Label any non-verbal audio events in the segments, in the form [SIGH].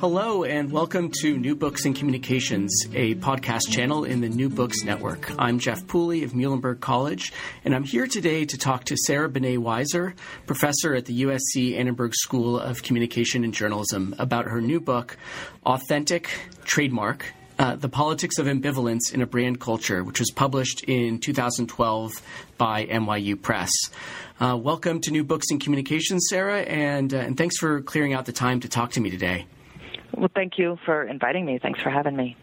Hello, and welcome to New Books and Communications, a podcast channel in the New Books Network. I'm Jeff Pooley of Muhlenberg College, and I'm here today to talk to Sarah Banet Weiser, professor at the USC Annenberg School of Communication and Journalism, about her new book, Authentic Trademark uh, The Politics of Ambivalence in a Brand Culture, which was published in 2012 by NYU Press. Uh, welcome to New Books and Communications, Sarah, and, uh, and thanks for clearing out the time to talk to me today. Well, thank you for inviting me. Thanks for having me.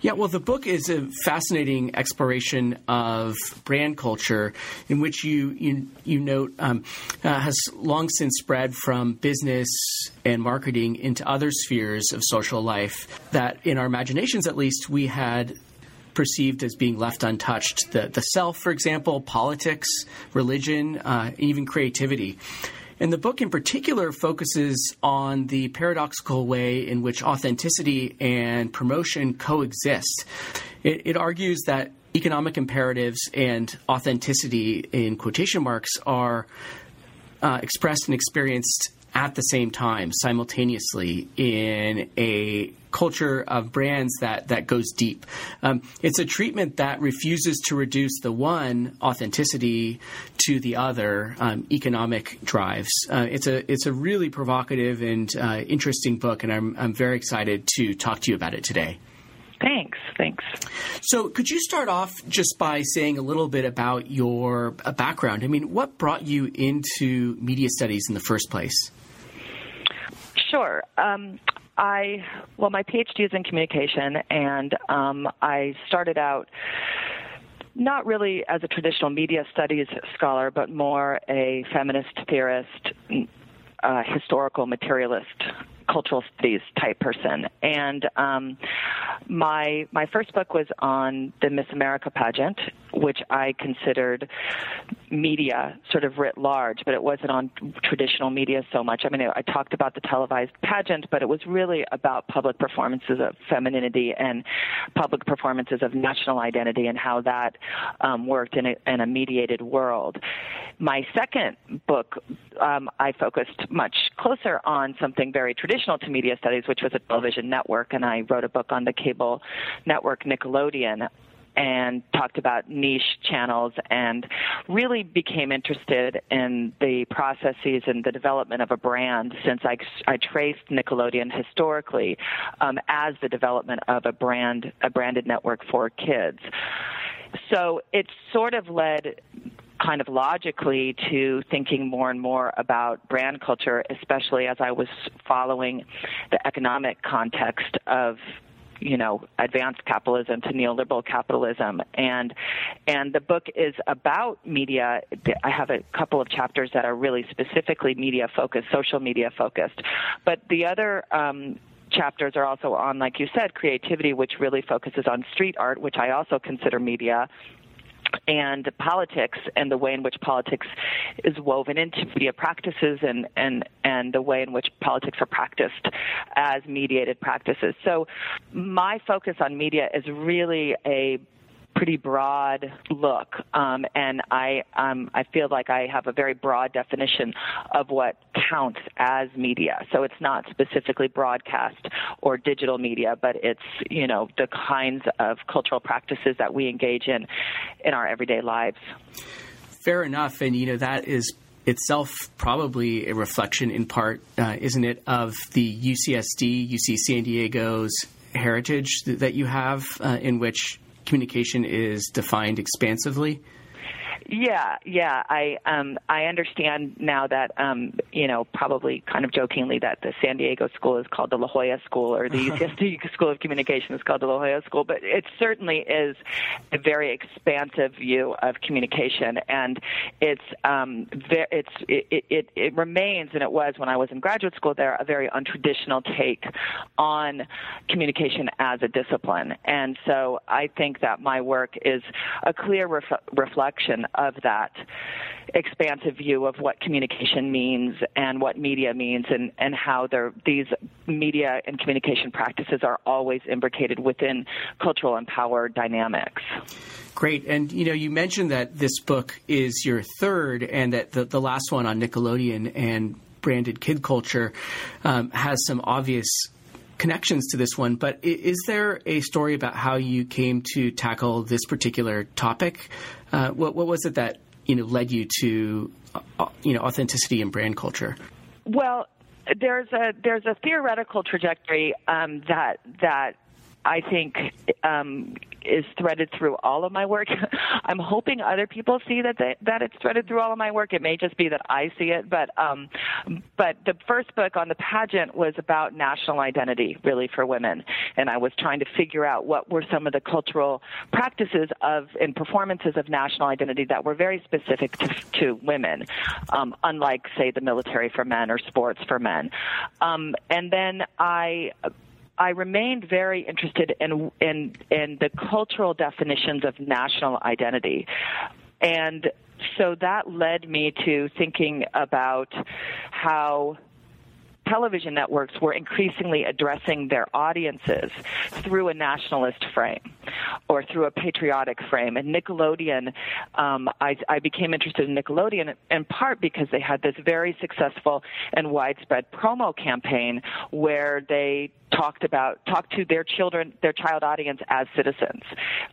Yeah, well, the book is a fascinating exploration of brand culture, in which you you, you note um, uh, has long since spread from business and marketing into other spheres of social life. That, in our imaginations, at least, we had perceived as being left untouched. The the self, for example, politics, religion, uh, even creativity. And the book in particular focuses on the paradoxical way in which authenticity and promotion coexist. It, it argues that economic imperatives and authenticity, in quotation marks, are uh, expressed and experienced at the same time, simultaneously, in a culture of brands that that goes deep. Um, it's a treatment that refuses to reduce the one authenticity to the other um, economic drives. Uh, it's a it's a really provocative and uh, interesting book, and I'm I'm very excited to talk to you about it today. Thanks. Thanks. So, could you start off just by saying a little bit about your uh, background? I mean, what brought you into media studies in the first place? Sure. Um, I well, my PhD is in communication, and um, I started out not really as a traditional media studies scholar, but more a feminist theorist, uh, historical materialist cultural studies type person. And um, my my first book was on the Miss America pageant, which I considered media sort of writ large, but it wasn't on traditional media so much. I mean, I talked about the televised pageant, but it was really about public performances of femininity and public performances of national identity and how that um, worked in a, in a mediated world. My second book, um, I focused much closer on something very traditional to media studies, which was a television network, and I wrote a book on the cable network Nickelodeon and talked about niche channels and really became interested in the processes and the development of a brand since I, I traced Nickelodeon historically um, as the development of a brand, a branded network for kids. So it sort of led kind of logically to thinking more and more about brand culture, especially as I was following the economic context of you know advanced capitalism to neoliberal capitalism. And and the book is about media. I have a couple of chapters that are really specifically media focused social media focused. But the other um, chapters are also on, like you said, creativity, which really focuses on street art, which I also consider media, and politics and the way in which politics is woven into media practices and, and, and the way in which politics are practiced as mediated practices. So my focus on media is really a pretty broad look, um, and I um, I feel like I have a very broad definition of what counts as media. So it's not specifically broadcast or digital media, but it's you know the kinds of cultural practices that we engage in in our everyday lives. Fair enough, and you know that is itself probably a reflection in part, uh, isn't it, of the UCSD, UC San Diego's heritage that you have, uh, in which communication is defined expansively? Yeah, yeah. I um I understand now that um you know probably kind of jokingly that the San Diego school is called the La Jolla School or the UCSD [LAUGHS] School of Communication is called the La Jolla School, but it certainly is a very expansive view of communication, and it's um ve- it's it, it it remains and it was when I was in graduate school there a very untraditional take on communication as a discipline, and so I think that my work is a clear ref- reflection of that expansive view of what communication means and what media means and, and how these media and communication practices are always imbricated within cultural and power dynamics. Great. And, you know, you mentioned that this book is your third and that the, the last one on Nickelodeon and branded kid culture um, has some obvious connections to this one, but is there a story about how you came to tackle this particular topic? Uh, what, what, was it that you know led you to uh, you know authenticity and brand culture? Well, there's a there's a theoretical trajectory um, that that I think um, is threaded through all of my work. [LAUGHS] I'm hoping other people see that they, that it's threaded through all of my work. It may just be that I see it, but um, but the first book on the pageant was about national identity, really for women, and I was trying to figure out what were some of the cultural practices of and performances of national identity that were very specific to, to women, um, unlike say the military for men or sports for men. Um, and then I I remained very interested in, in, in the cultural definitions of national identity. And so that led me to thinking about how television networks were increasingly addressing their audiences through a nationalist frame or through a patriotic frame. And Nickelodeon, um, I, I became interested in Nickelodeon in part because they had this very successful and widespread promo campaign where they talked about talked to their children their child audience as citizens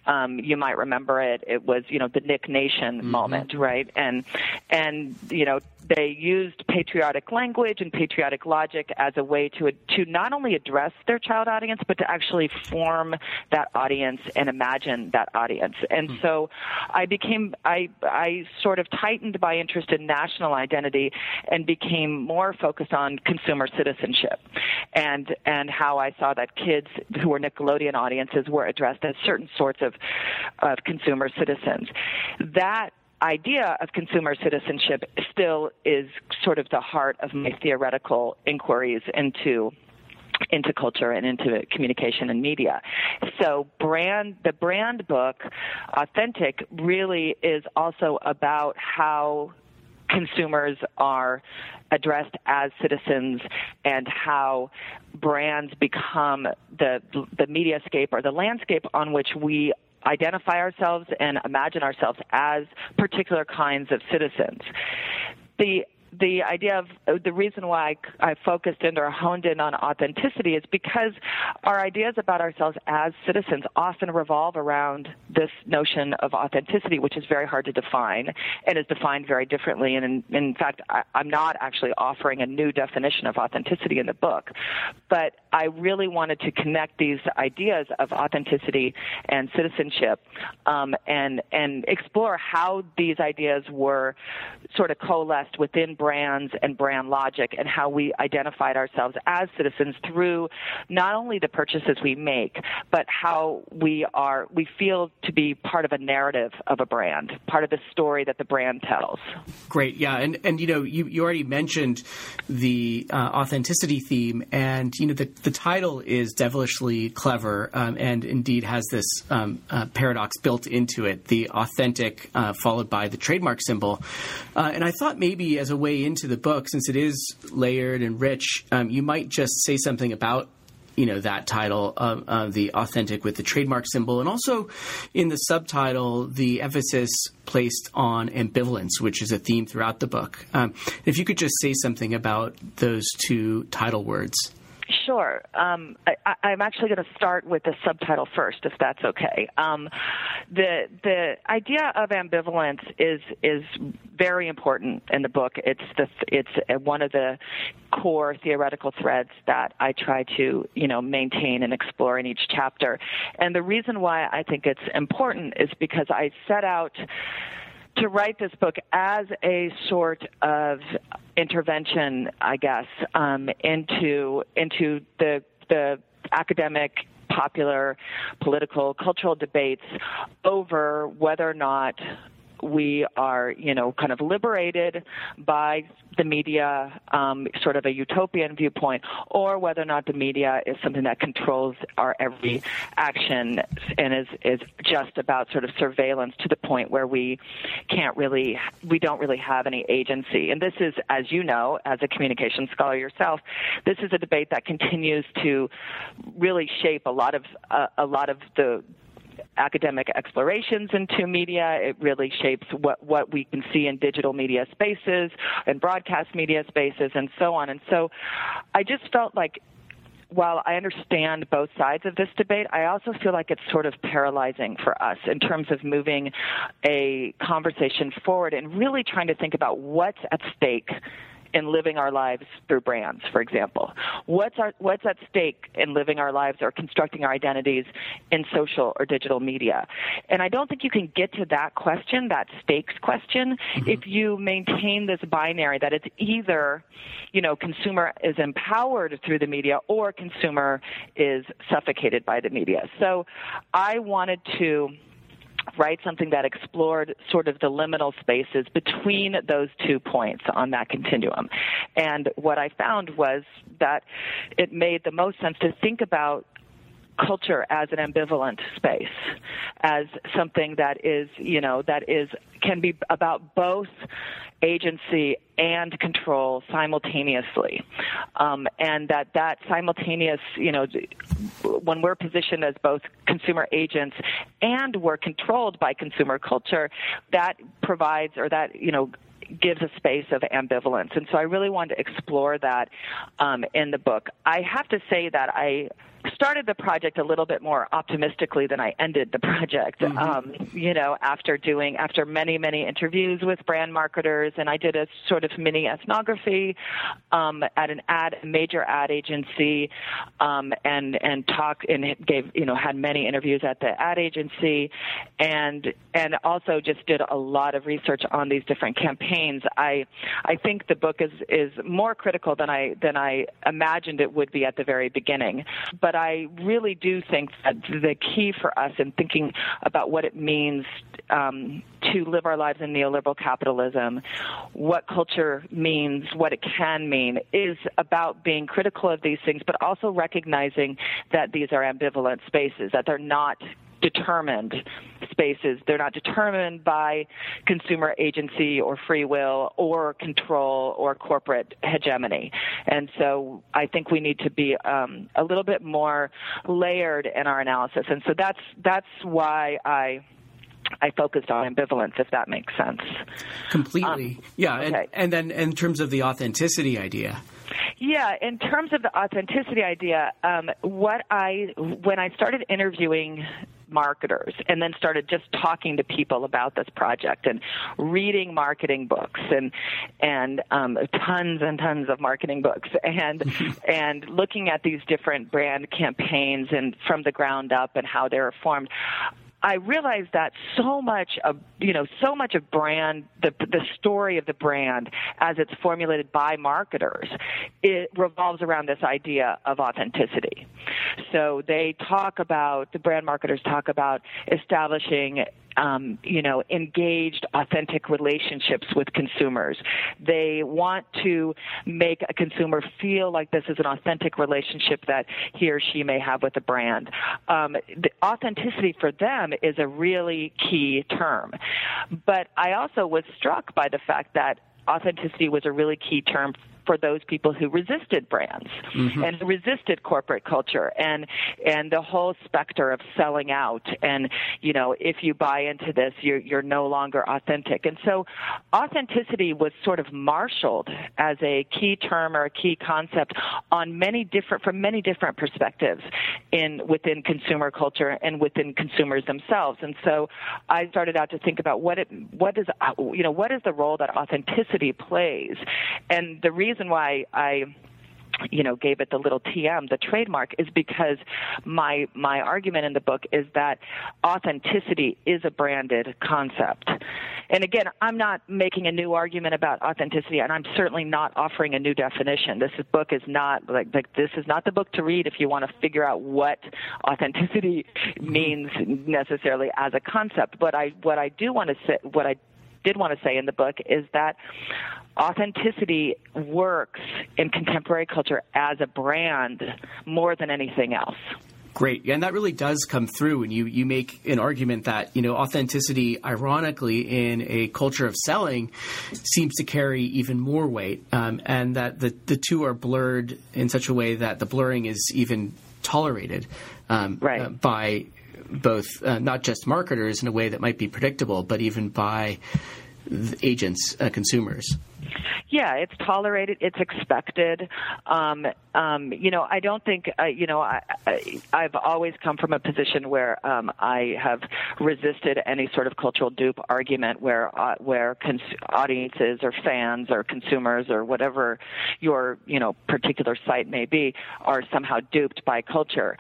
um, you might remember it it was you know the nick nation mm-hmm. moment right and and you know they used patriotic language and patriotic logic as a way to to not only address their child audience but to actually form that audience and imagine that audience. And mm. so I became I I sort of tightened my interest in national identity and became more focused on consumer citizenship and and how I saw that kids who were Nickelodeon audiences were addressed as certain sorts of of consumer citizens. That idea of consumer citizenship still is sort of the heart of my theoretical inquiries into into culture and into communication and media. So brand the brand book authentic really is also about how consumers are addressed as citizens and how brands become the the mediascape or the landscape on which we identify ourselves and imagine ourselves as particular kinds of citizens. The the idea of uh, the reason why I, focused in or honed in on authenticity is because our ideas about ourselves as citizens often revolve around this notion of authenticity, which is very hard to define and is defined very differently. And in, in fact, I, I'm not actually offering a new definition of authenticity in the book, but I really wanted to connect these ideas of authenticity and citizenship um, and and explore how these ideas were sort of coalesced within brands and brand logic and how we identified ourselves as citizens through not only the purchases we make, but how we are, we feel to be part of a narrative of a brand, part of the story that the brand tells. Great. Yeah. And, and you know, you, you already mentioned the uh, authenticity theme and, you know, the, the title is devilishly clever um, and indeed has this um, uh, paradox built into it, the authentic uh, followed by the trademark symbol. Uh, and I thought maybe as a way into the book, since it is layered and rich, um, you might just say something about you know that title of, of, the authentic with the trademark symbol and also in the subtitle the emphasis placed on ambivalence which is a theme throughout the book. Um, if you could just say something about those two title words Sure. Um, I, am actually going to start with the subtitle first, if that's okay. Um, the the idea of ambivalence is is very important in the book. It's the it's one of the core theoretical threads that I try to you know maintain and explore in each chapter. And the reason why I think it's important is because I set out to write this book as a sort of intervention, I guess, um, into into the the academic popular political cultural debates over whether or not we are, you know, kind of liberated by the media, um, sort of a utopian viewpoint, or whether or not the media is something that controls our every action and is is just about sort of surveillance to the point where we can't really, we don't really have any agency. And this is, as you know, as a communication scholar yourself, this is a debate that continues to really shape a lot of uh, a lot of the academic explorations into media. It really shapes what, what we can see in digital media spaces and broadcast media spaces and so on. And so I just felt like while I understand both sides of this debate, I also feel like it's sort of paralyzing for us in terms of moving a conversation forward and really trying to think about what's at stake in living our lives through brands, for example? What's our what's at stake in living our lives or constructing our identities in social or digital media? And I don't think you can get to that question, that stakes question, mm-hmm. if you maintain this binary that it's either, you know, consumer is empowered through the media or consumer is suffocated by the media. So I wanted to write something that explored sort of the liminal spaces between those two points on that continuum. And what I found was that it made the most sense to think about culture as an ambivalent space, as something that is, you know, that is can be about both agency and control simultaneously, um, and that that simultaneous, you know, when we're positioned as both consumer agents and we're controlled by consumer culture, that provides or that you know gives a space of ambivalence. And so I really wanted to explore that um, in the book. I have to say that I started the project a little bit more optimistically than I ended the [LAUGHS] project. Mm-hmm. Um, you know, after doing after many many interviews with brand marketers, and I did a sort of mini ethnography um, at an ad major ad agency, um, and and talk and gave you know had many interviews at the ad agency, and and also just did a lot of research on these different campaigns. I I think the book is is more critical than I than I imagined it would be at the very beginning, but but I really do think that the key for us in thinking about what it means um, to live our lives in neoliberal capitalism, what culture means, what it can mean, is about being critical of these things, but also recognizing that these are ambivalent spaces, that they're not determined spaces. They're not determined by consumer agency or free will or control or corporate hegemony. And so I think we need to be um, a little bit more layered in our analysis. And so that's that's why I I focused on ambivalence, if that makes sense. Completely. Um, yeah. Okay. And, and then in terms of the authenticity idea. Yeah, in terms of the authenticity idea, um, what I when I started interviewing marketers and then started just talking to people about this project and reading marketing books and and um, tons and tons of marketing books and [LAUGHS] and looking at these different brand campaigns and from the ground up and how they're formed I realized that so much of you know so much of brand the the story of the brand as it's formulated by marketers it revolves around this idea of authenticity. So they talk about the brand marketers talk about establishing um, you know, engaged, authentic relationships with consumers. They want to make a consumer feel like this is an authentic relationship that he or she may have with a brand. Um, the authenticity for them is a really key term. But I also was struck by the fact that authenticity was a really key term for those people who resisted brands mm-hmm. and resisted corporate culture and and the whole specter of selling out. And you know if you buy into this you're you're no longer authentic. And so authenticity was sort of marshaled as a key term or a key concept on many different from many different perspectives in within consumer culture and within consumers themselves. And so I started out to think about what it what is you know what is the role that authenticity plays? And the reason reason why I you know gave it the little tm the trademark is because my my argument in the book is that authenticity is a branded concept and again, I'm not making a new argument about authenticity, and I'm certainly not offering a new definition. This book is not like, like this is not the book to read if you want to figure out what authenticity mm-hmm. means necessarily as a concept. But I what I do want to say what I did want to say in the book is that authenticity works in contemporary culture as a brand more than anything else. Great. And that really does come through. And you, you make an argument that, you know, authenticity, ironically, in a culture of selling seems to carry even more weight. Um, and that the, the two are blurred in such a way that the blurring is even tolerated um, right. uh, by both, uh, not just marketers in a way that might be predictable, but even by agents, uh, consumers. Yeah, it's tolerated. It's expected. Um, um, you know, I don't think. Uh, you know, I, I, I've always come from a position where um, I have resisted any sort of cultural dupe argument, where uh, where cons- audiences or fans or consumers or whatever your you know particular site may be are somehow duped by culture.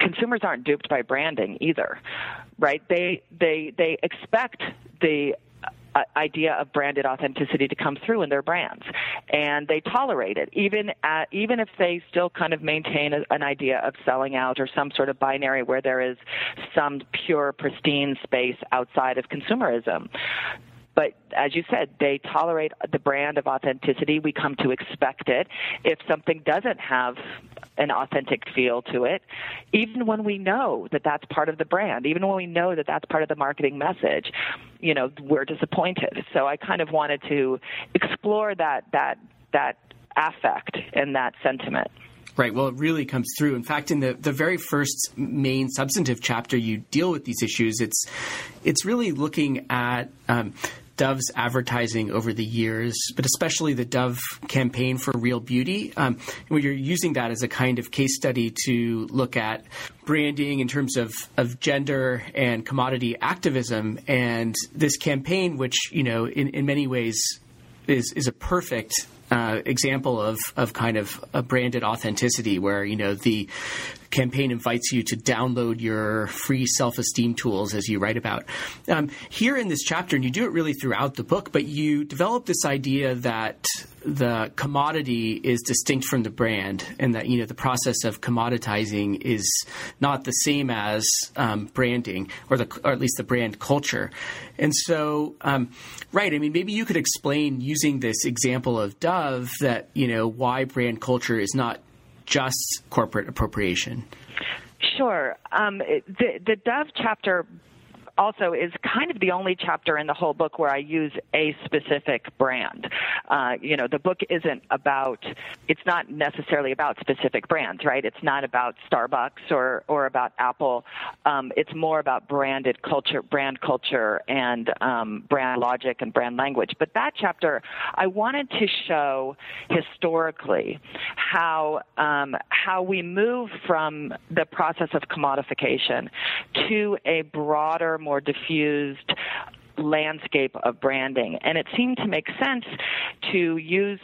Um, consumers aren't duped by branding either, right? They they they expect the uh, idea of branded authenticity to come through in their brands, and they tolerate it, even at, even if they still kind of maintain a, an idea of selling out or some sort of binary where there is some pure, pristine space outside of consumerism. But as you said, they tolerate the brand of authenticity. We come to expect it. If something doesn't have an authentic feel to it, even when we know that that's part of the brand, even when we know that that's part of the marketing message, you know, we're disappointed. So I kind of wanted to explore that that that affect and that sentiment. Right. Well, it really comes through. In fact, in the, the very first main substantive chapter, you deal with these issues. It's it's really looking at um, Dove's advertising over the years, but especially the Dove campaign for Real Beauty. Um, you're using that as a kind of case study to look at branding in terms of, of gender and commodity activism, and this campaign, which you know in, in many ways is is a perfect uh, example of of kind of a branded authenticity, where you know the campaign invites you to download your free self esteem tools, as you write about. Um, here in this chapter, and you do it really throughout the book, but you develop this idea that the commodity is distinct from the brand, and that you know the process of commoditizing is not the same as um, branding, or the or at least the brand culture. And so, um, right, I mean, maybe you could explain using this example of Dove that you know why brand culture is not just corporate appropriation? Sure. Um, the, the Dove chapter also is kind of the only chapter in the whole book where I use a specific brand. Uh, you know, the book isn't about, it's not necessarily about specific brands, right? It's not about Starbucks or, or about Apple. Um, it's more about branded culture, brand culture and um, brand logic and brand language. But that chapter, I wanted to show historically how, um, how we move from the process of commodification to a broader, more more diffused landscape of branding. And it seemed to make sense to use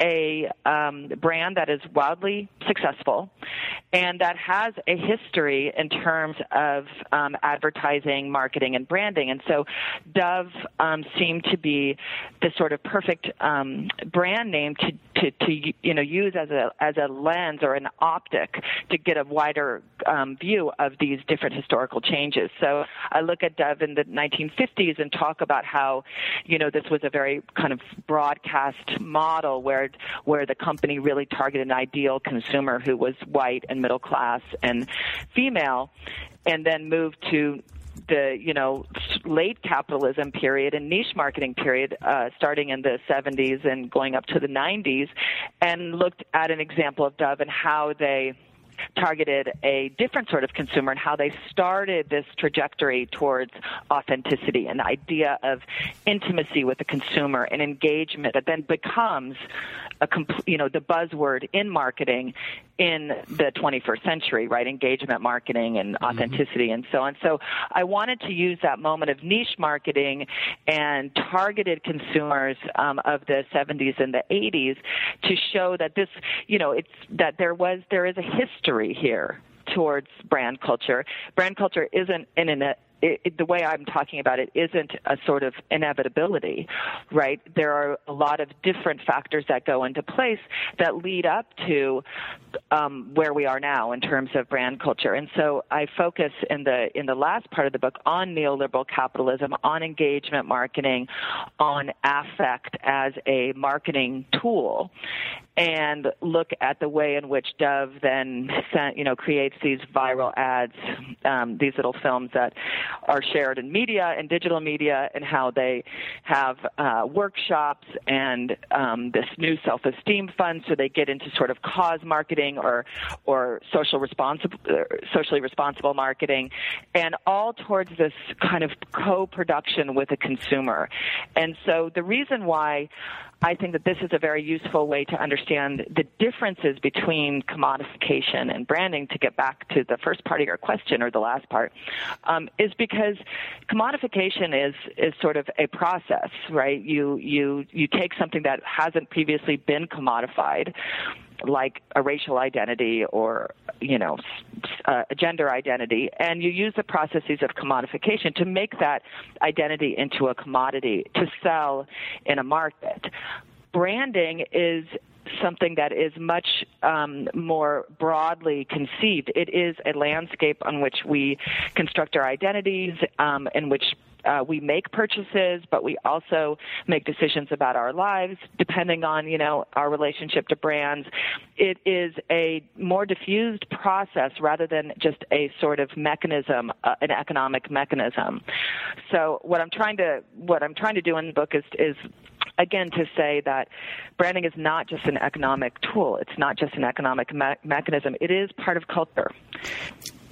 a um, brand that is wildly successful and that has a history in terms of um, advertising, marketing, and branding. And so Dove um, seemed to be the sort of perfect um, brand name to, to, to, you know use as a as a lens or an optic to get a wider um, view of these different historical changes. So I look at Dove in the 1950s and talk about how you know this was a very kind of broadcast model where where the company really targeted an ideal consumer who was white and middle class and female, and then moved to the you know late capitalism period and niche marketing period uh, starting in the 70s and going up to the 90s and looked at an example of Dove and how they targeted a different sort of consumer and how they started this trajectory towards authenticity and the idea of intimacy with the consumer and engagement that then becomes a complete, you know, the buzzword in marketing in the 21st century, right? Engagement marketing and mm-hmm. authenticity mm-hmm. and so on. So I wanted to use that moment of niche marketing and targeted consumers um, of the 70s and the 80s to show that this, you know, it's that there was there is a history here towards brand culture. Brand culture isn't in an it, it, the way I'm talking about it isn't a sort of inevitability, right? There are a lot of different factors that go into place that lead up to um, where we are now in terms of brand culture. And so I focus in the in the last part of the book on neoliberal capitalism, on engagement marketing, on affect as a marketing tool, and look at the way in which Dove then sent, you know creates these viral ads, um, these little films that are shared in media and digital media, and how they have uh, workshops and um, this new self-esteem fund, so they get into sort of cause marketing or or social responsible, uh, socially responsible marketing, and all towards this kind of co-production with a consumer. And so the reason why I think that this is a very useful way to understand the differences between commodification and branding. To get back to the first part of your question or the last part, um, is because commodification is is sort of a process, right? You you you take something that hasn't previously been commodified, like a racial identity or you know uh, a gender identity and you use the processes of commodification to make that identity into a commodity to sell in a market branding is something that is much um, more broadly conceived. It is a landscape on which we construct our identities, um, in which uh, we make purchases, but we also make decisions about our lives depending on you know our relationship to brands. It is a more diffused process rather than just a sort of mechanism, uh, an economic mechanism. So what I'm trying to what I'm trying to do in the book is is again to say that branding is not just an economic tool. It's not just an economic me- mechanism. It is part of culture.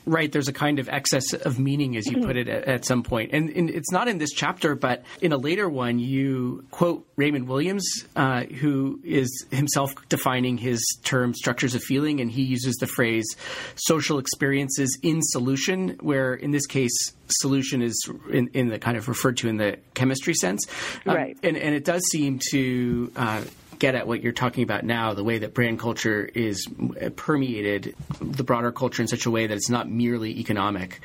Right, there's a kind of excess of meaning, as you mm-hmm. put it, at, at some point. And, and, it's not in this chapter, but in a later one, you quote Raymond Williams, uh, who is himself defining his term structures of feeling, and he uses the phrase social experiences in solution, where in this case, solution is in, in the kind of referred to in the chemistry sense. Um, right. And, and it does seem to uh, get at what you're talking about now, the way that brand culture is permeated the broader culture in such a way that it's not merely economic.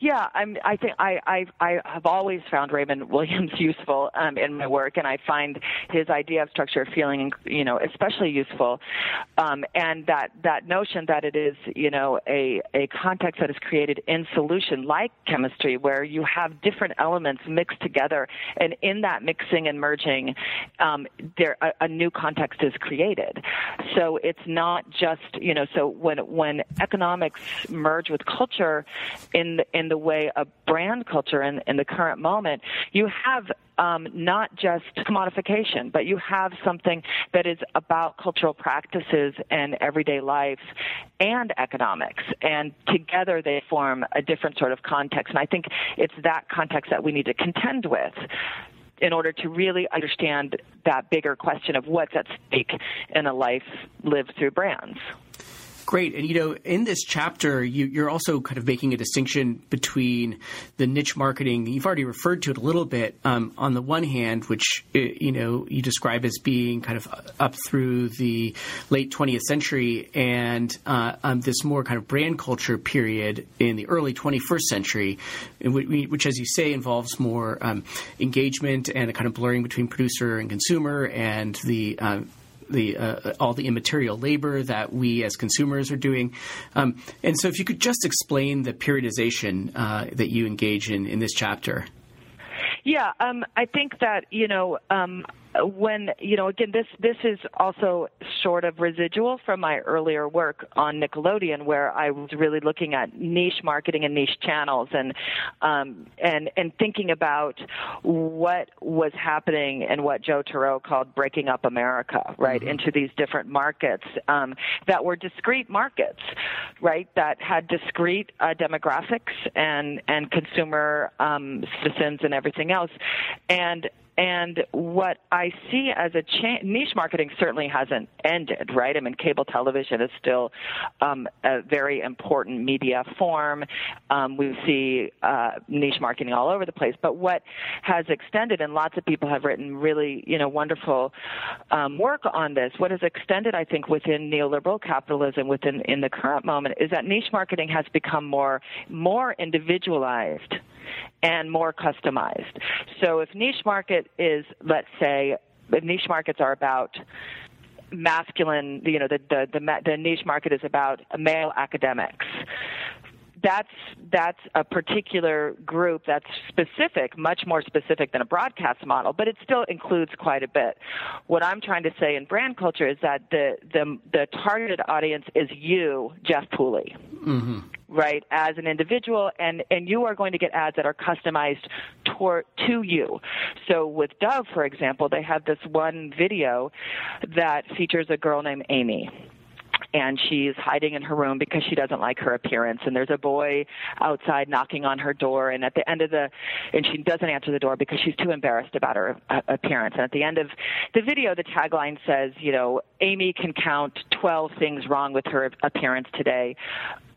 Yeah, I'm, I think I, I I have always found Raymond [LAUGHS] Williams useful um, in my work, and I find his idea of structure feeling, you know, especially useful. Um, and that that notion that it is, you know, a a context that is created in solution, like chemistry, where you have different elements mixed together, and in that mixing and merging, um, there a, a new context is created. So it's not just, you know, so when when economics merge with culture in the, in the way of brand culture in, in the current moment, you have um, not just commodification, but you have something that is about cultural practices and everyday life and economics. And together they form a different sort of context. And I think it's that context that we need to contend with in order to really understand that bigger question of what's at stake in a life lived through brands. Great. And, you know, in this chapter, you, are also kind of making a distinction between the niche marketing. You've already referred to it a little bit. Um, on the one hand, which, uh, you know, you describe as being kind of up through the late 20th century and uh, um, this more kind of brand culture period in the early 21st century, which, as you say, involves more um, engagement and a kind of blurring between producer and consumer and the uh, the uh, all the immaterial labor that we as consumers are doing. Um, and so, if you could just explain the periodization uh, that you engage in in this chapter. Yeah, um, I think that you know. Um, when you know again this this is also sort of residual from my earlier work on Nickelodeon where I was really looking at niche marketing and niche channels and um, and and thinking about what was happening and what Joe Turow called breaking up America right mm-hmm. into these different markets um, that were discrete markets right that had discrete uh, demographics and and consumer um, citizens and everything else and and what I see as a niche marketing certainly hasn't ended, right? I mean, cable television is still um, a very important media form. Um, we see uh, niche marketing all over the place. But what has extended, and lots of people have written really, you know, wonderful um, work on this. What has extended, I think, within neoliberal capitalism, within in the current moment, is that niche marketing has become more more individualized and more customized. So if niche market is, let's say, the niche markets are about masculine, you know, the, the, the, the niche market is about male academics that's that's a particular group that's specific, much more specific than a broadcast model, but it still includes quite a bit. What I'm trying to say in brand culture is that the the, the targeted audience is you, Jeff Pooley. Mm-hmm. Right, as an individual, and, and you are going to get ads that are customized toward, to you. So, with Dove, for example, they have this one video that features a girl named Amy and she's hiding in her room because she doesn't like her appearance. And there's a boy outside knocking on her door and at the end of the and she doesn't answer the door because she's too embarrassed about her uh, appearance. And at the end of the video the tagline says you know amy can count 12 things wrong with her appearance today.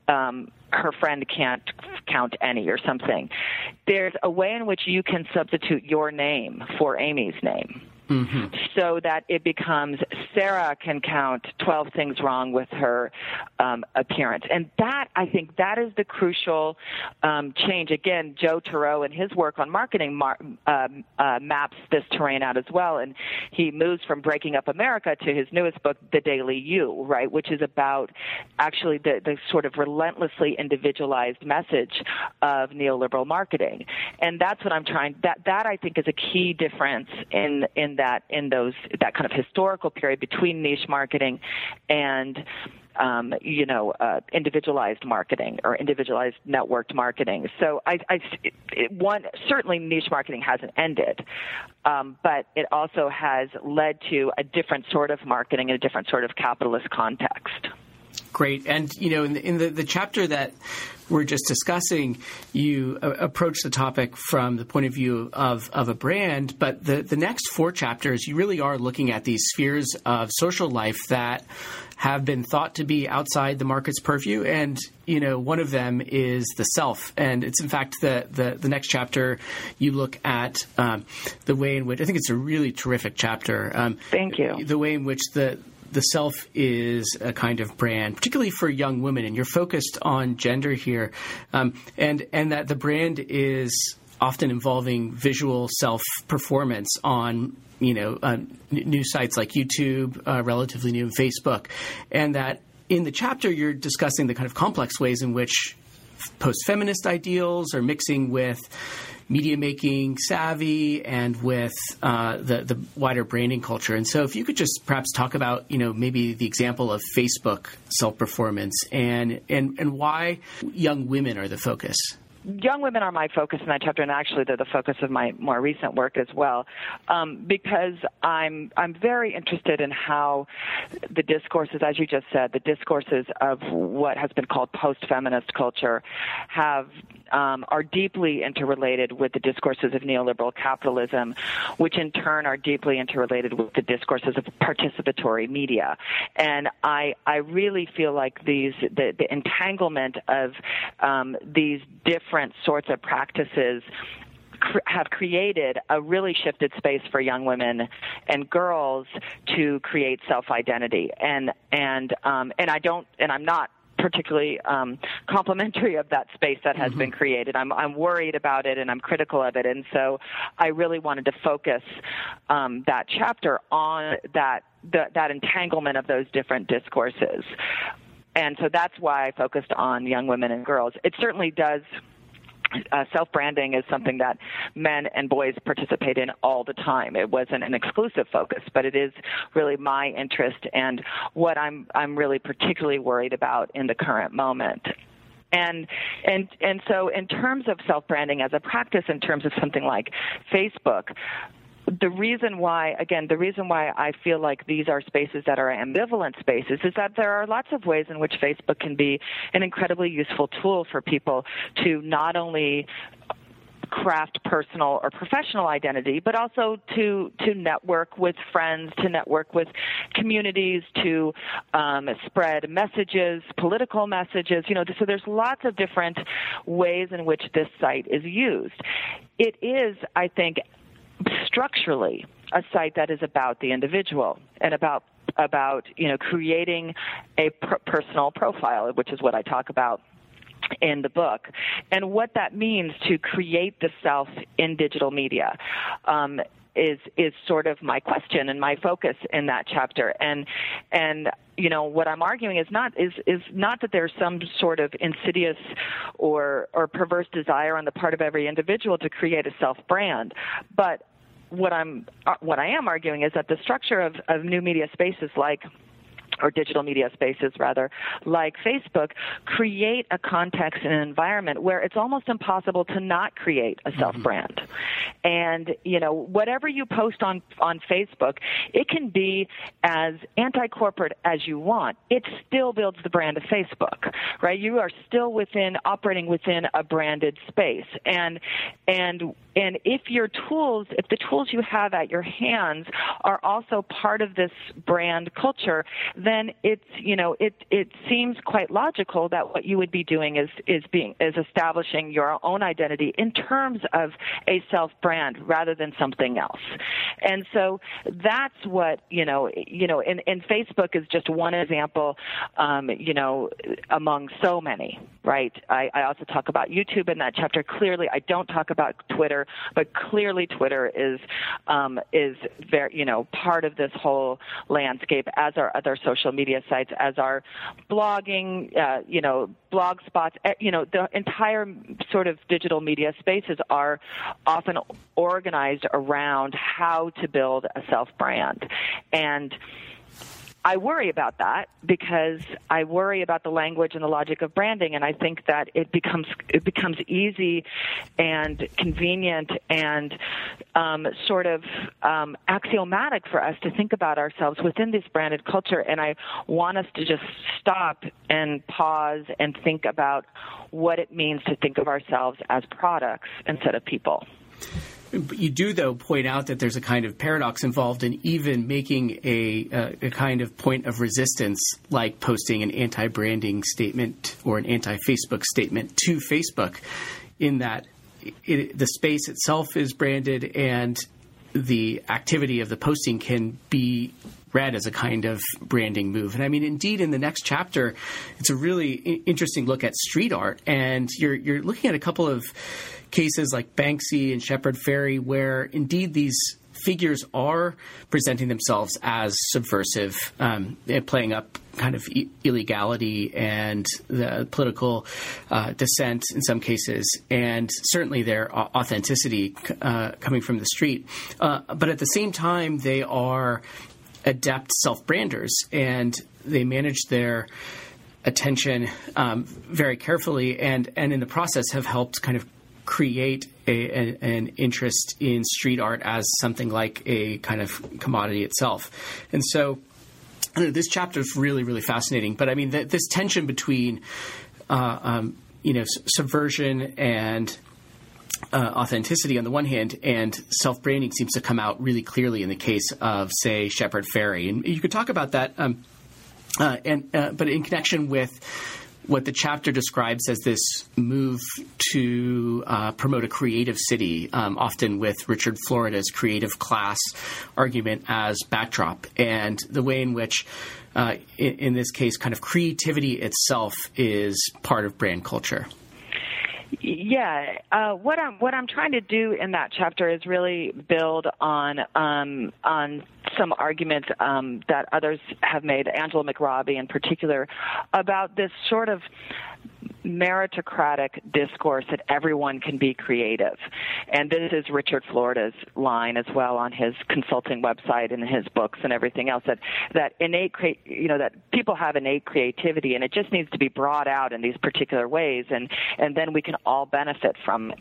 Um, her friend can't count any or something. There's a way in which you can substitute your name for Amy's name mm-hmm. so that it becomes Sarah can count 12 things wrong with her um, appearance. And that, I think, that is the crucial um, change. Again, Joe Turow and his work on marketing mar- um, uh, maps this terrain out as well. And he moves from Breaking Up America to his newest book, The Daily You, right, which is about actually the, the sort of relentlessly individualized message of neoliberal marketing. And that's what I'm trying, that, that I think is a key difference in, in that in those that kind of historical period between niche marketing and um, you know, uh, individualized marketing or individualized networked marketing. So I, I it, one certainly niche marketing hasn't ended, um, but it also has led to a different sort of marketing in a different sort of capitalist context. Great, and you know, in the, in the, the chapter that we're just discussing, you uh, approach the topic from the point of view of, of a brand, but the, the next four chapters, you really are looking at these spheres of social life that have been thought to be outside the market's purview. And, you know, one of them is the self. And it's, in fact, the, the, the next chapter, you look at um, the way in which, I think it's a really terrific chapter. Um, Thank you. The way in which the, the self is a kind of brand, particularly for young women, and you're focused on gender here, um, and and that the brand is often involving visual self performance on you know uh, new sites like YouTube, uh, relatively new, Facebook, and that in the chapter you're discussing the kind of complex ways in which post feminist ideals are mixing with media making savvy and with uh, the the wider branding culture. And so, if you could just perhaps talk about you know maybe the example of Facebook self performance and and and why young women are the focus young women are my focus in that chapter, and actually they're the focus of my more recent work as well, um, because I'm I'm very interested in how the discourses, as you just said, the discourses of what has been called post-feminist culture, have um, are deeply interrelated with the discourses of neoliberal capitalism, which in turn are deeply interrelated with the discourses of participatory media. And I I really feel like these the, the entanglement of um, these different different sorts of practices have created a really shifted space for young women and girls to create self identity and and um, and I don't and I'm not particularly um, complimentary of that space that has mm-hmm. been created. I'm, I'm worried about it and I'm critical of it, and so I really wanted to focus um, that chapter on that the, that entanglement of those different discourses, and so that's why I focused on young women and girls. It certainly does uh, self branding is something that men and boys participate in all the time. It wasn't an exclusive focus, but it is really my interest and what I'm I'm really particularly worried about in the current moment. And and and so in terms of self branding as a practice, in terms of something like Facebook, the reason why, again, the reason why I feel like these are spaces that are ambivalent spaces is that there are lots of ways in which Facebook can be an incredibly useful tool for people to not only craft personal or professional identity, but also to to network with friends, to network with communities, to um, spread messages, political messages. You know, so there's lots of different ways in which this site is used. It is, I think, structurally a site that is about the individual and about about you know creating a personal profile, which is what I talk about in the book, and what that means to create the self in digital media. Um, is is sort of my question and my focus in that chapter. And and you know what I'm arguing is not is is not that there's some sort of insidious or or perverse desire on the part of every individual to create a self brand but what I'm uh, what I am arguing is that the structure of, of new media spaces like or digital media spaces rather, like Facebook, create a context and an environment where it's almost impossible to not create a self brand. Mm-hmm. And, you know, whatever you post on, on Facebook, it can be as anti corporate as you want. It still builds the brand of Facebook, right? You are still within, operating within a branded space. And, and, and if your tools, if the tools you have at your hands are also part of this brand culture, then it's you know it it seems quite logical that what you would be doing is is being is establishing your own identity in terms of a self brand rather than something else. And so that's what you know you know and, and Facebook is just one example um, you know among so many right I, I also talk about YouTube in that chapter clearly I don't talk about Twitter but clearly Twitter is um, is very you know part of this whole landscape as are other social social media sites as our blogging, uh, you know, blog spots, eh, you know, the entire sort of digital media spaces are often organized around how to build a self brand. And I worry about that because I worry about the language and the logic of branding, and I think that it becomes it becomes easy and convenient and um, sort of um, axiomatic for us to think about ourselves within this branded culture. And I want us to just stop and pause and think about what it means to think of ourselves as products instead of people. You do, though, point out that there's a kind of paradox involved in even making a, uh, a kind of point of resistance, like posting an anti branding statement or an anti Facebook statement to Facebook, in that it, the space itself is branded and the activity of the posting can be read as a kind of branding move. And I mean, indeed, in the next chapter, it's a really interesting look at street art, and you're you're looking at a couple of cases like Banksy and Shepard Fairey, where indeed these figures are presenting themselves as subversive, um, playing up kind of e- illegality and the political uh, dissent in some cases, and certainly their authenticity uh, coming from the street. Uh, but at the same time, they are adept self branders and they manage their attention um, very carefully and, and in the process have helped kind of create a, a, an interest in street art as something like a kind of commodity itself. And so know, this chapter is really, really fascinating. But I mean, the, this tension between, uh, um, you know, subversion and uh, authenticity on the one hand, and self branding seems to come out really clearly in the case of, say, Shepard Fairey. And you could talk about that, um, uh, and uh, but in connection with what the chapter describes as this move to uh, promote a creative city, um, often with Richard Florida's creative class argument as backdrop, and the way in which, uh, in, in this case, kind of creativity itself is part of brand culture. Yeah, uh, what I'm what I'm trying to do in that chapter is really build on um, on some arguments um, that others have made, Angela McRobbie in particular, about this sort of meritocratic discourse that everyone can be creative. And this is Richard Florida's line as well on his consulting website and his books and everything else that that innate you know that people have innate creativity and it just needs to be brought out in these particular ways and and then we can all benefit from it.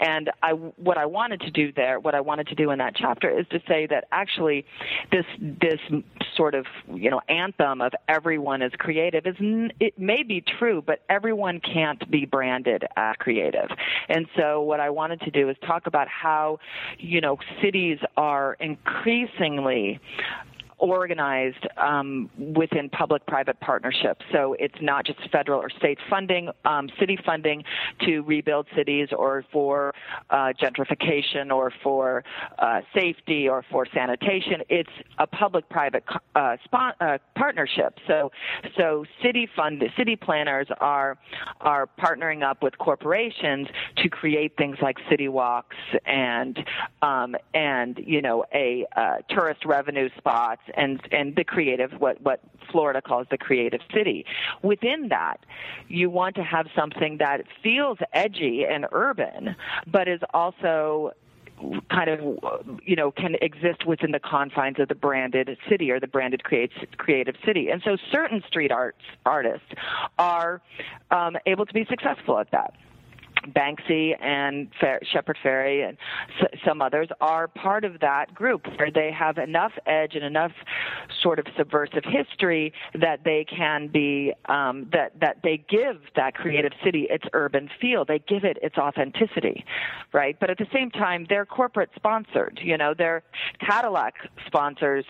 And I what I wanted to do there, what I wanted to do in that chapter is to say that actually this this sort of you know anthem of everyone is creative is it may be true, but everyone can't be branded as creative. And so what I wanted to do is talk about how, you know, cities are increasingly organized um, within public-private partnerships. So it's not just federal or state funding, um, city funding to rebuild cities or for uh, gentrification or for uh, safety or for sanitation. It's a public-private uh, uh, partnership. So so city fund city planners are are partnering up with corporations to create things like city walks and um, and you know a uh, tourist revenue spots and and the creative what what Florida calls the creative city. Within that, you want to have something that feels edgy and urban, but is also kind of you know can exist within the confines of the branded city or the branded creative city and so certain street arts artists are um, able to be successful at that Banksy and Fair, Shepard Fairey and s- some others are part of that group where they have enough edge and enough sort of subversive history that they can be um, that that they give that creative city its urban feel. They give it its authenticity, right? But at the same time, they're corporate sponsored. You know, they're Cadillac sponsors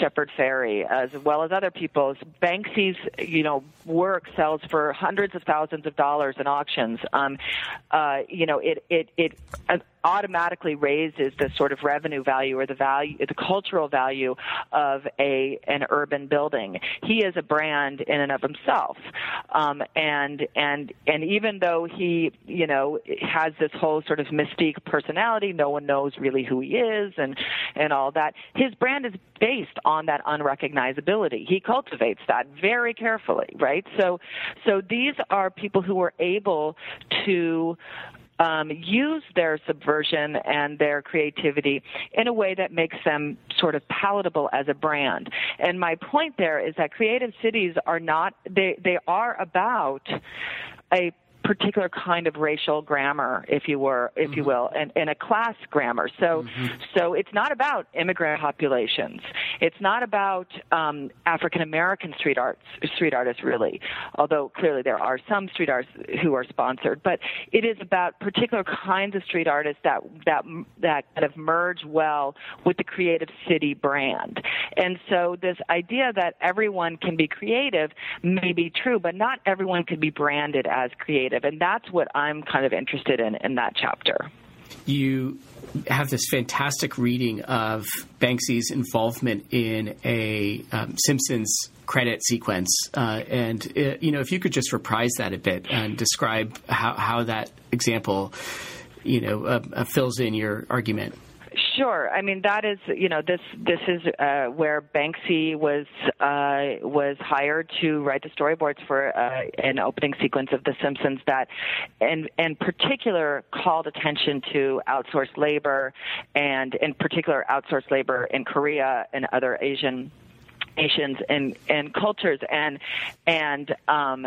Shepard Fairey as well as other people's. Banksy's you know work sells for hundreds of thousands of dollars in auctions. Um, uh, you know, it it it automatically raises the sort of revenue value or the value, the cultural value of a an urban building. He is a brand in and of himself, um, and and and even though he, you know, has this whole sort of mystique personality, no one knows really who he is, and and all that. His brand is based on that unrecognizability. He cultivates that very carefully, right? So, so these are people who are able to um, use their subversion and their creativity in a way that makes them sort of palatable as a brand. And my point there is that creative cities are not, they, they are about a particular kind of racial grammar, if you were, if mm-hmm. you will, and, and a class grammar. So, mm-hmm. so it's not about immigrant populations. It's not about um, African American street arts, street artists really. Although clearly there are some street artists who are sponsored, but it is about particular kinds of street artists that that that kind of merge well with the creative city brand. And so this idea that everyone can be creative may be true, but not everyone can be branded as creative creative. And that's what I'm kind of interested in in that chapter. You have this fantastic reading of Banksy's involvement in a um, Simpsons credit sequence, uh, and uh, you know if you could just reprise that a bit and describe how, how that example, you know, uh, uh fills in your argument. Sure. I mean, that is, you know, this this is uh, where Banksy was uh, was hired to write the storyboards for uh, an opening sequence of The Simpsons that, and in particular, called attention to outsourced labor, and in particular, outsourced labor in Korea and other Asian nations and and cultures and and um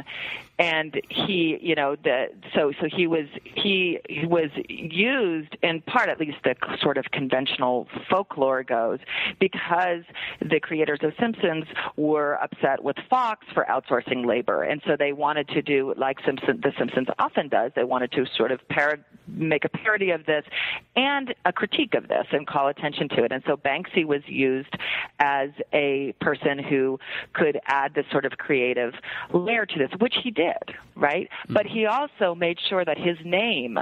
and he you know the so so he was he, he was used in part at least the sort of conventional folklore goes because the creators of simpsons were upset with fox for outsourcing labor. And so they wanted to do like simpson the simpsons often does they wanted to sort of make a parody of this and a critique of this and call attention to it. And so banksy was used as a person who could add this sort of creative layer to this, which he did, right? Mm-hmm. But he also made sure that his name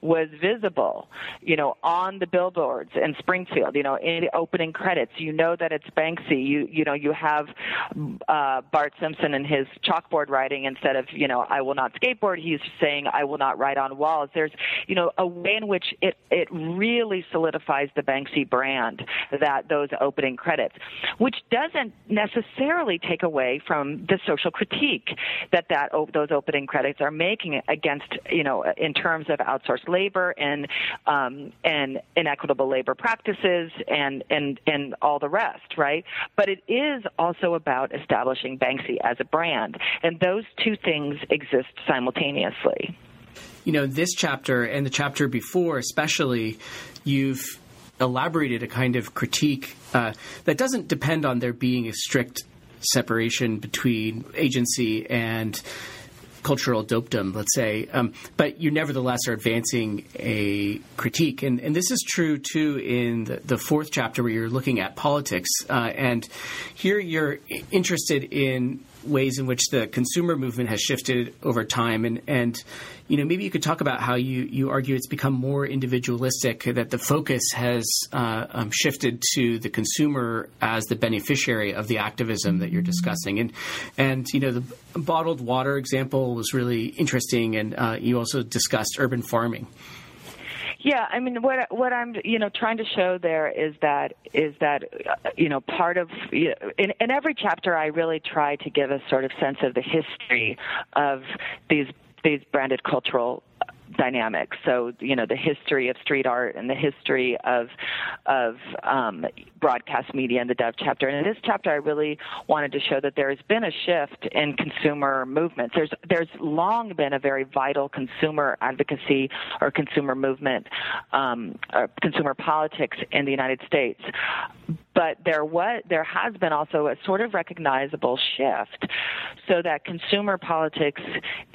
was visible, you know, on the billboards in Springfield, you know, in the opening credits. You know that it's Banksy. You you know, you have uh, Bart Simpson in his chalkboard writing instead of, you know, I will not skateboard, he's saying I will not write on walls. There's, you know, a way in which it it really solidifies the Banksy brand that those opening credits, which doesn't necessarily take away from the social critique that that those opening credits are making against you know in terms of outsourced labor and um, and inequitable labor practices and and and all the rest, right? But it is also about establishing Banksy as a brand, and those two things exist simultaneously. You know, this chapter and the chapter before, especially, you've elaborated a kind of critique uh, that doesn't depend on there being a strict separation between agency and cultural dopedom, let's say, um, but you nevertheless are advancing a critique. And, and this is true too in the, the, fourth chapter where you're looking at politics. Uh, and here you're interested in ways in which the consumer movement has shifted over time. And and you know maybe you could talk about how you you argue it's become more individualistic that the focus has uh, um, shifted to the consumer as the beneficiary of the activism that you're discussing. And and you know the bottled water example was really interesting. And uh, you also discussed urban farming yeah, I mean, what what I'm you know trying to show there is that is that uh, you know part of you know, in in every chapter I really try to give a sort of sense of the history of these these branded cultural dynamics. So you know the history of street art and the history of of um, broadcast media in the Dove chapter. And in this chapter, I really wanted to show that there has been a shift in consumer movements. There's there's long been a very vital consumer advocacy or consumer movement, um, or consumer politics in the United States but there was there has been also a sort of recognizable shift so that consumer politics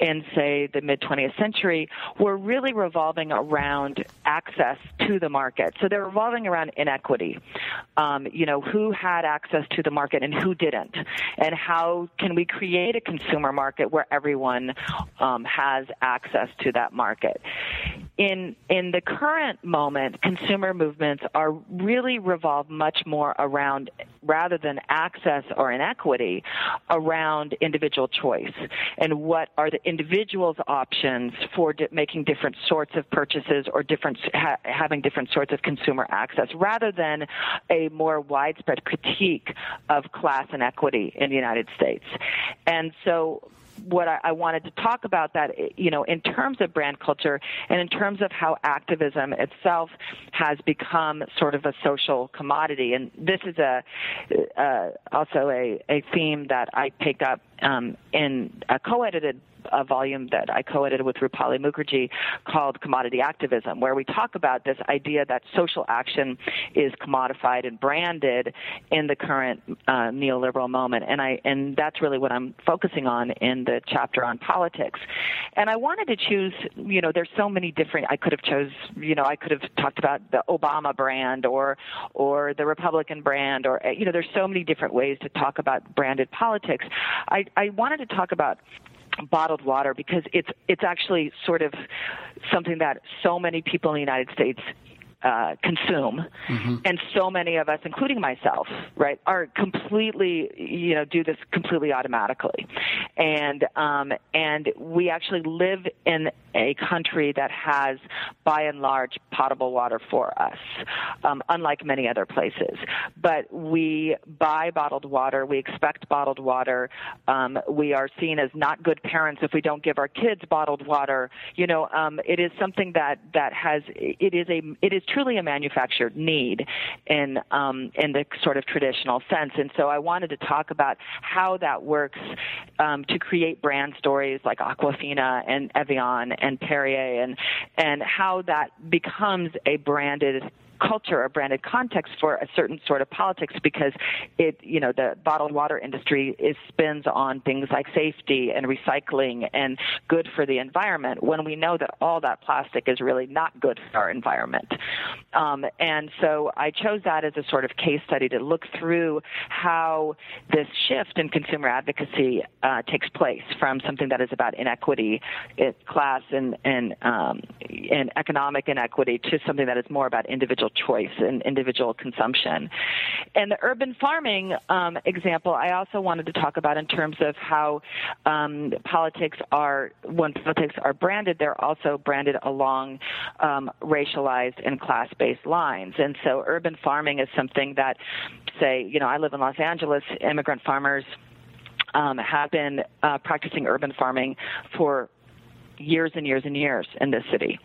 in say the mid 20th century were really revolving around access to the market. So they're revolving around inequity. Um, you know who had access to the market and who didn't? And how can we create a consumer market where everyone um, has access to that market in in the current moment consumer movements are really revolve much more around rather than access or inequity around individual choice and what are the individual's options for di- making different sorts of purchases or different ha- having different sorts of consumer access rather than a more widespread critique of class inequity in the United States. And so what I, I, wanted to talk about that you know in terms of brand culture and in terms of how activism itself has become sort of a social commodity. And this is a uh, also a, a theme that I picked up um, in a co-edited a volume that I co-edited with Roopali Mukherjee called Commodity Activism, where we talk about this idea that social action is commodified and branded in the current uh, neoliberal moment, and I and that's really what I'm focusing on in the chapter on politics. And I wanted to choose, you know, there's so many different. I could have chose, you know, I could have talked about the Obama brand or or the Republican brand, or you know, there's so many different ways to talk about branded politics. I I wanted to talk about bottled water because it's it's actually sort of something that so many people in the United States uh, consume, mm-hmm. and so many of us, including myself, right, are completely, you know, do this completely automatically, and um, and we actually live in a country that has, by and large, potable water for us, um, unlike many other places. But we buy bottled water, we expect bottled water, um, we are seen as not good parents if we don't give our kids bottled water. You know, um, it is something that that has it is a it is truly a manufactured need in um, in the sort of traditional sense. And so I wanted to talk about how that works um, to create brand stories like Aquafina and Evian and Perrier and and how that becomes a branded culture or branded context for a certain sort of politics because it, you know, the bottled water industry is spins on things like safety and recycling and good for the environment when we know that all that plastic is really not good for our environment. Um, and so I chose that as a sort of case study to look through how this shift in consumer advocacy uh, takes place from something that is about inequity, class, and and um, and economic inequity to something that is more about individual individual choice and individual consumption. And the urban farming um, example, I also wanted to talk about in terms of how um, politics are, when politics are branded, they're also branded along um, racialized and class based lines. And so urban farming is something that, say, you know, I live in Los Angeles, immigrant farmers. Um, have been uh, practicing urban farming for years and years and years in this city.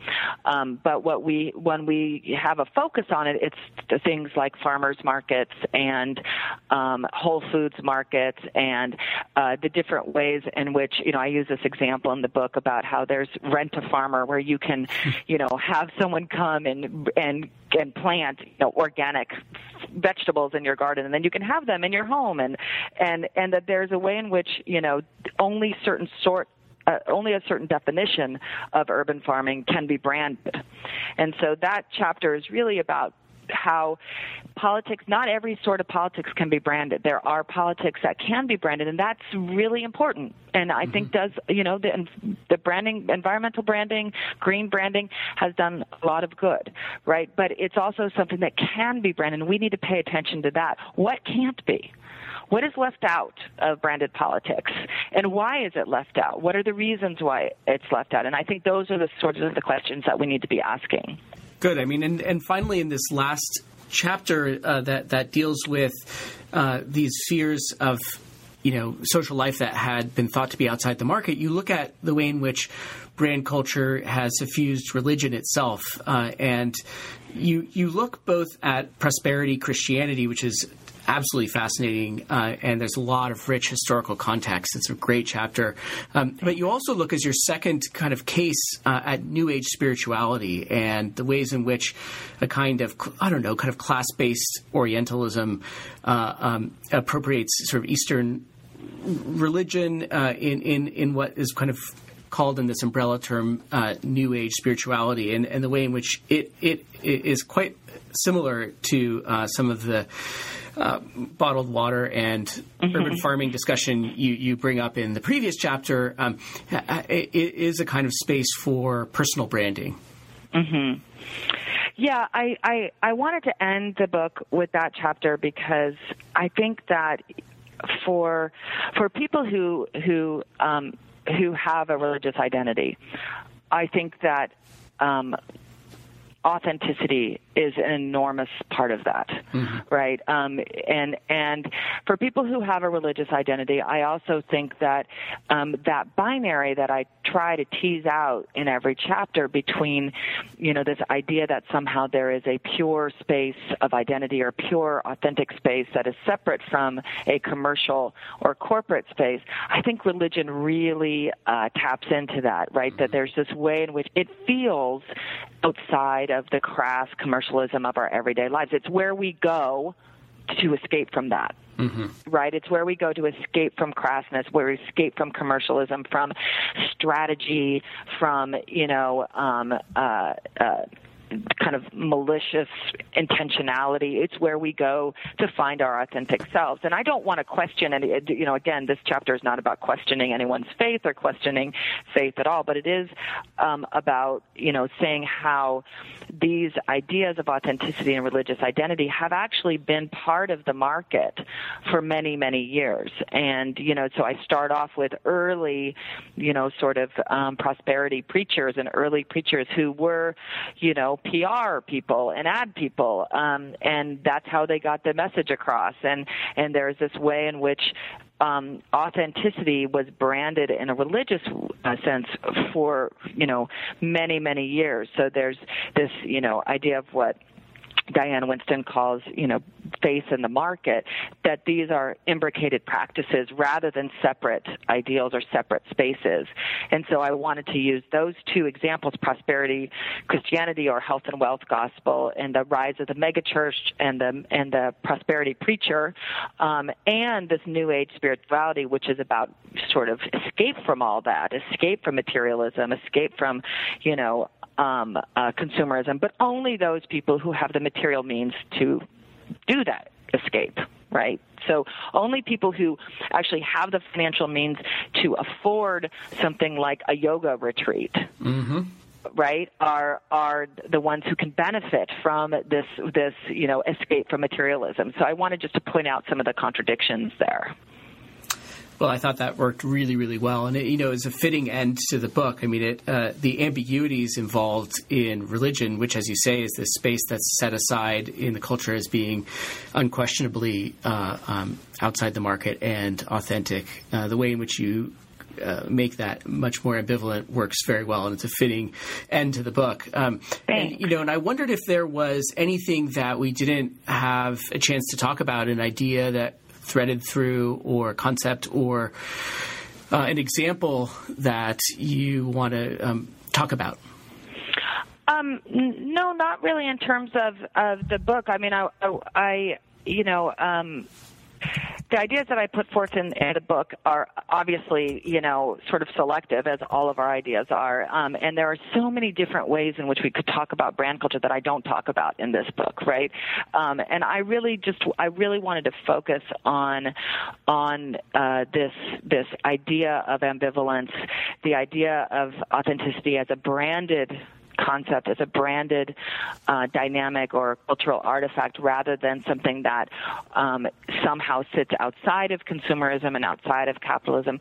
Um, but what we when we have a focus on it, it's things like farmers markets and um, Whole Foods markets and uh, the different ways in which you know I use this example in the book about how there's rent a farmer where you can you know have someone come and and and plant you know organic vegetables in your garden and then you can have them in your home and and and that there's a way in which you know only certain sort uh, only a certain definition of urban farming can be branded. And so that chapter is really about how politics, not every sort of politics can be branded. There are politics that can be branded, and that's really important. And I mm-hmm. think does, you know, the, the branding, environmental branding, green branding has done a lot of good, right? But it's also something that can be branded, and we need to pay attention to that. What can't be? What is left out of branded politics, and why is it left out? What are the reasons why it's left out? And I think those are the sorts of the questions that we need to be asking. Good. I mean, and, and finally, in this last chapter uh, that that deals with uh, these fears of you know social life that had been thought to be outside the market, you look at the way in which brand culture has suffused religion itself, uh, and you you look both at prosperity Christianity, which is absolutely fascinating, uh, and there's a lot of rich historical context. It's a great chapter. Um, but you also look as your second kind of case uh, at New Age spirituality and the ways in which a kind of, I don't know, kind of class based Orientalism uh, um, appropriates sort of Eastern religion uh, in, in, in what is kind of called in this umbrella term uh, New Age spirituality, and, and the way in which it, it, it is quite similar to uh, some of the uh, bottled water and mm-hmm. urban farming discussion you, you bring up in the previous chapter um, it is a kind of space for personal branding. Mm-hmm. Yeah, I, I, I wanted to end the book with that chapter because I think that for for people who who um, who have a religious identity, I think that um, authenticity is an enormous part of that, mm-hmm. right? Um, and and for people who have a religious identity, I also think that um, that binary that I try to tease out in every chapter between, you know, this idea that somehow there is a pure space of identity or pure authentic space that is separate from a commercial or corporate space. I think religion really uh, taps into that, right? Mm-hmm. That there's this way in which it feels outside of the crass commercialism of our everyday lives. It's where we go to escape from that. Mm-hmm. Right? It's where we go to escape from crassness, where we escape from commercialism, from strategy, from, you know, um, uh, uh, kind of malicious intentionality. It's where we go to find our authentic selves. And I don't want to question any, you know, again, this chapter is not about questioning anyone's faith or questioning faith at all, but it is um, about, you know, saying how these ideas of authenticity and religious identity have actually been part of the market for many, many years. And, you know, so I start off with early, you know, sort of um, prosperity preachers and early preachers who were, you know, PR people and ad people, um, and that's how they got the message across. And and there's this way in which um, authenticity was branded in a religious uh, sense for you know many many years. So there's this you know idea of what Diane Winston calls, you know, faith in the market, that these are imbricated practices rather than separate ideals or separate spaces. And so I wanted to use those two examples, prosperity Christianity or health and wealth gospel, and the rise of the megachurch and the and the prosperity preacher, um, and this new age spirituality, which is about sort of escape from all that, escape from materialism, escape from, you know, um, uh, consumerism, but only those people who have the material means to do that escape, right? So only people who actually have the financial means to afford something like a yoga retreat. Mm-hmm right are are the ones who can benefit from this this you know escape from materialism so i wanted just to point out some of the contradictions there well, I thought that worked really, really well, and it, you know, is a fitting end to the book. I mean, it, uh, the ambiguities involved in religion, which, as you say, is this space that's set aside in the culture as being unquestionably uh, um, outside the market and authentic. Uh, the way in which you uh, make that much more ambivalent works very well, and it's a fitting end to the book. Um, and you know, and I wondered if there was anything that we didn't have a chance to talk about, an idea that threaded through or concept or uh, an example that you want to um, talk about? Um, no, not really in terms of, of the book. I mean, I, I you know, um, the ideas that I put forth in, in, the book are obviously, you know, sort of selective, as all of our ideas are. Um, and there are so many different ways in which we could talk about brand culture that I don't talk about in this book, right? Um, and I really just, I really wanted to focus on, on uh, this this idea of ambivalence, the idea of authenticity as a branded concept as a branded uh, dynamic or cultural artifact rather than something that um, somehow sits outside of consumerism and outside of capitalism.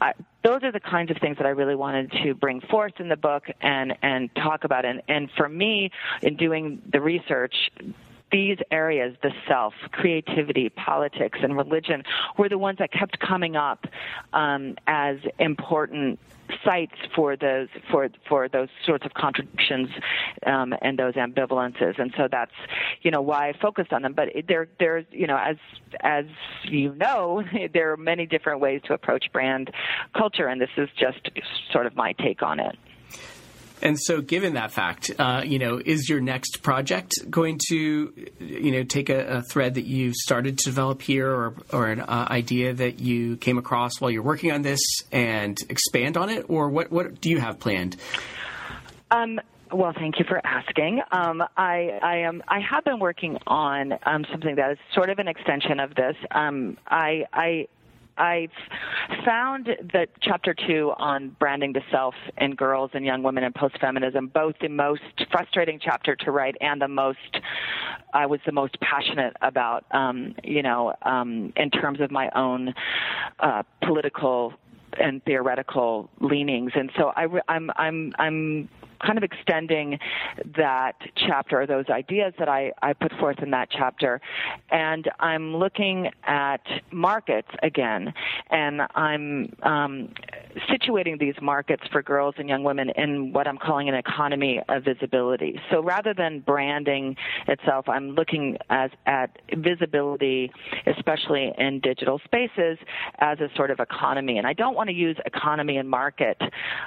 Uh, those are the kinds of things that I really wanted to bring forth in the book and and talk about. And and for me, in doing the research, these areas, the self, creativity, politics, and religion, were the ones that kept coming up um, as important sites for those for for those sorts of contradictions um, and those ambivalences, and so that's you know why I focused on them. But there there's you know as as you know [LAUGHS] there are many different ways to approach brand culture, and this is just sort of my take on it. And so, given that fact, uh, you know, is your next project going to, you know, take a, a thread that you started to develop here, or or an uh, idea that you came across while you're working on this, and expand on it, or what what do you have planned? Um, well, thank you for asking. Um, I, I am. I have been working on um, something that is sort of an extension of this. Um, I, I I've found that chapter two on branding the self in girls and young women and post feminism both the most frustrating chapter to write and the most I was the most passionate about, um, you know, um, in terms of my own uh, political and theoretical leanings. And so I, I'm, I'm, I'm kind of extending that chapter, or those ideas that I, I put forth in that chapter. And I'm looking at markets again, and I'm um, situating these markets for girls and young women in what I'm calling an economy of visibility. So rather than branding itself, I'm looking as, at visibility, especially in digital spaces, as a sort of economy. And I don't want to use economy and market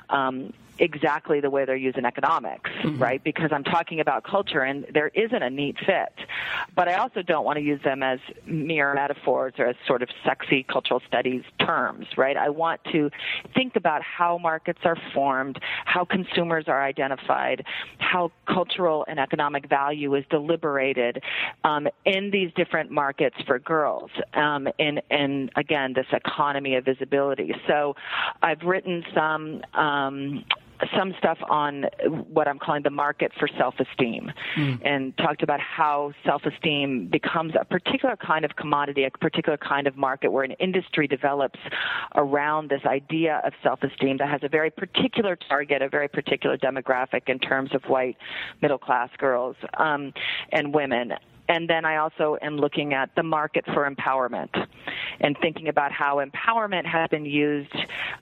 um, exactly the way they're used in economics, mm-hmm. right? Because I'm talking about culture and there isn't a neat fit. But I also don't want to use them as mere metaphors or as sort of sexy cultural studies terms, right? I want to think about how markets are formed, how consumers are identified, how cultural and economic value is deliberated um, in these different markets for girls. Um, in, in, again, this economy of visibility. So I've written some um, some stuff on what I'm calling the market for self-esteem, mm. and talked about how self-esteem becomes a particular kind of commodity, a particular kind of market where an industry develops around this idea of self-esteem that has a very particular target, a very particular demographic in terms of white middle-class girls um, and women. And then I also am looking at the market for empowerment and thinking about how empowerment has been used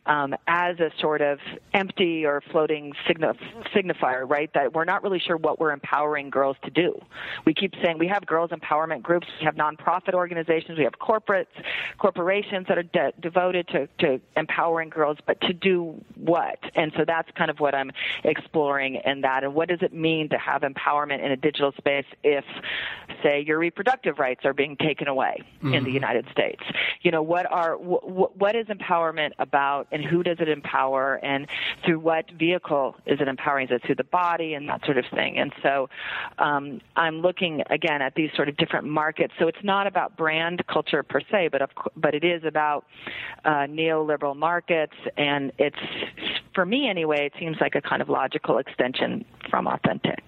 um, as a sort of empty or floating signifier, right? That we're not really sure what we're empowering girls to do. We keep saying we have girls empowerment groups, we have nonprofit organizations, we have corporates, corporations that are de- devoted to, to empowering girls, but to do what? And so that's kind of what I'm exploring in that. And what does it mean to have empowerment in a digital space if say your reproductive rights are being taken away mm-hmm. in the mm-hmm. United States. You know, what are wh- what is empowerment about, and who does it empower, and through what vehicle is it empowering? Is it through the body and that sort of thing? And so, um, I'm looking again at these sort of different markets. So it's not about brand culture per se, but of, but it is about uh, neoliberal markets, and it's for me anyway. It seems like a kind of logical extension from authentic.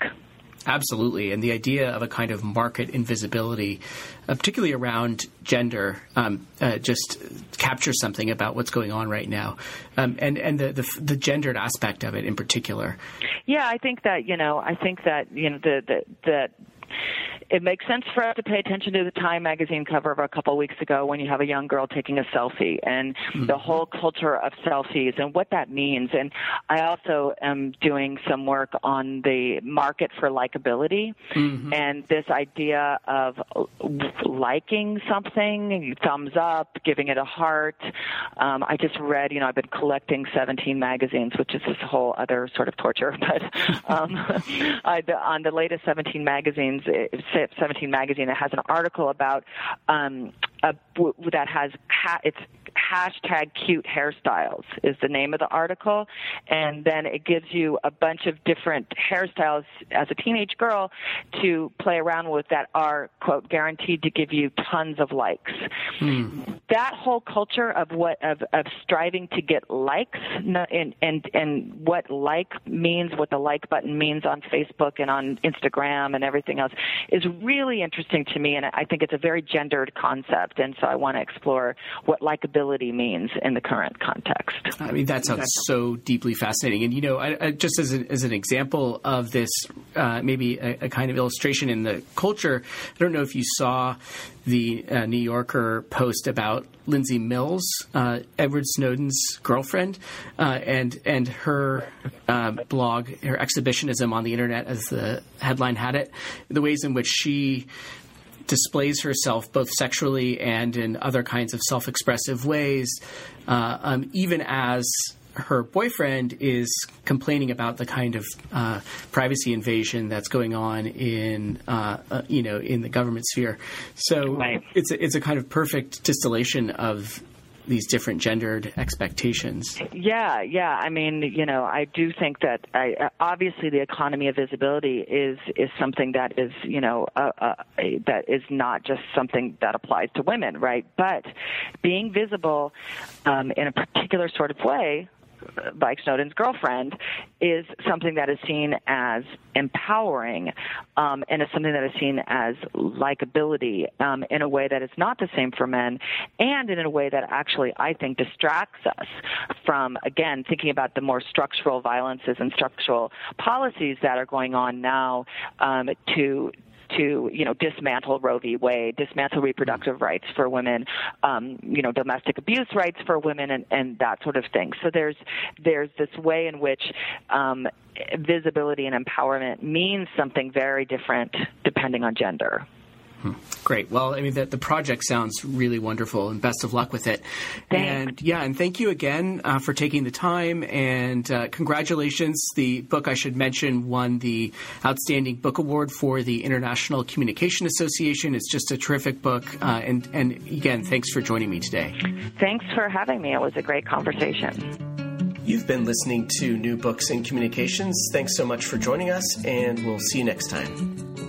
Absolutely. And the idea of a kind of market invisibility, uh, particularly around gender, um, uh, just captures something about what's going on right now. Um, and and the, the, the gendered aspect of it in particular. Yeah, I think that, you know, I think that, you know, the, the, the it makes sense for us to pay attention to the Time magazine cover of a couple of weeks ago when you have a young girl taking a selfie and mm-hmm. the whole culture of selfies and what that means. And I also am doing some work on the market for likability mm-hmm. and this idea of liking something, thumbs up, giving it a heart. Um, I just read, you know, I've been collecting 17 magazines, which is this whole other sort of torture, [LAUGHS] but um, [LAUGHS] [LAUGHS] I, on the latest 17 magazines, 17 magazine that has an article about um, a, that has ha- it's hashtag cute hairstyles is the name of the article. And then it gives you a bunch of different hairstyles as a teenage girl to play around with that are quote guaranteed to give you tons of likes. Hmm. that whole culture of what of, of striving to get likes and and and what like means what the like button means on Facebook and on Instagram and everything else is really interesting to me. And I think it's a very gendered concept and so I want to explore what likability means in the current context. I mean, that sounds so deeply fascinating. And, you know, I, I, just as, a, as an example of this, uh, maybe a, a, kind of illustration in the culture, I don't know if you saw the uh, New Yorker post about Lindsay Mills, uh, Edward Snowden's girlfriend, uh, and and her uh, blog, her exhibitionism on the internet, as the headline had it, the ways in which she displays herself both sexually and in other kinds of self expressive ways, uh, um, even as her boyfriend is complaining about the kind of uh, privacy invasion that's going on in uh, uh, you know in the government sphere. So right. it's a, it's a kind of perfect distillation of these different gendered expectations. Yeah, yeah. I mean, you know, I do think that I, obviously the economy of visibility is is something that is, you know, uh, uh, that is not just something that applies to women, right? But being visible um, in a particular sort of way like Snowden's girlfriend, is something that is seen as empowering um, and is something that is seen as likability um, in a way that is not the same for men and in a way that actually I think distracts us from, again, thinking about the more structural violences and structural policies that are going on now um, to to you know dismantle Roe v. Wade, dismantle reproductive rights for women, um, you know domestic abuse rights for women, and, and that sort of thing. So there's there's this way in which um, visibility and empowerment means something very different depending on gender. Hmm. Great. Well, I mean, the, the project sounds really wonderful, and best of luck with it. Thanks. And yeah, and thank you again uh, for taking the time, and uh, congratulations. The book I should mention won the Outstanding Book Award for the International Communication Association. It's just a terrific book, uh, and and again, thanks for joining me today. Thanks for having me. It was a great conversation. You've been listening to New Books in Communications. Thanks so much for joining us, and we'll see you next time.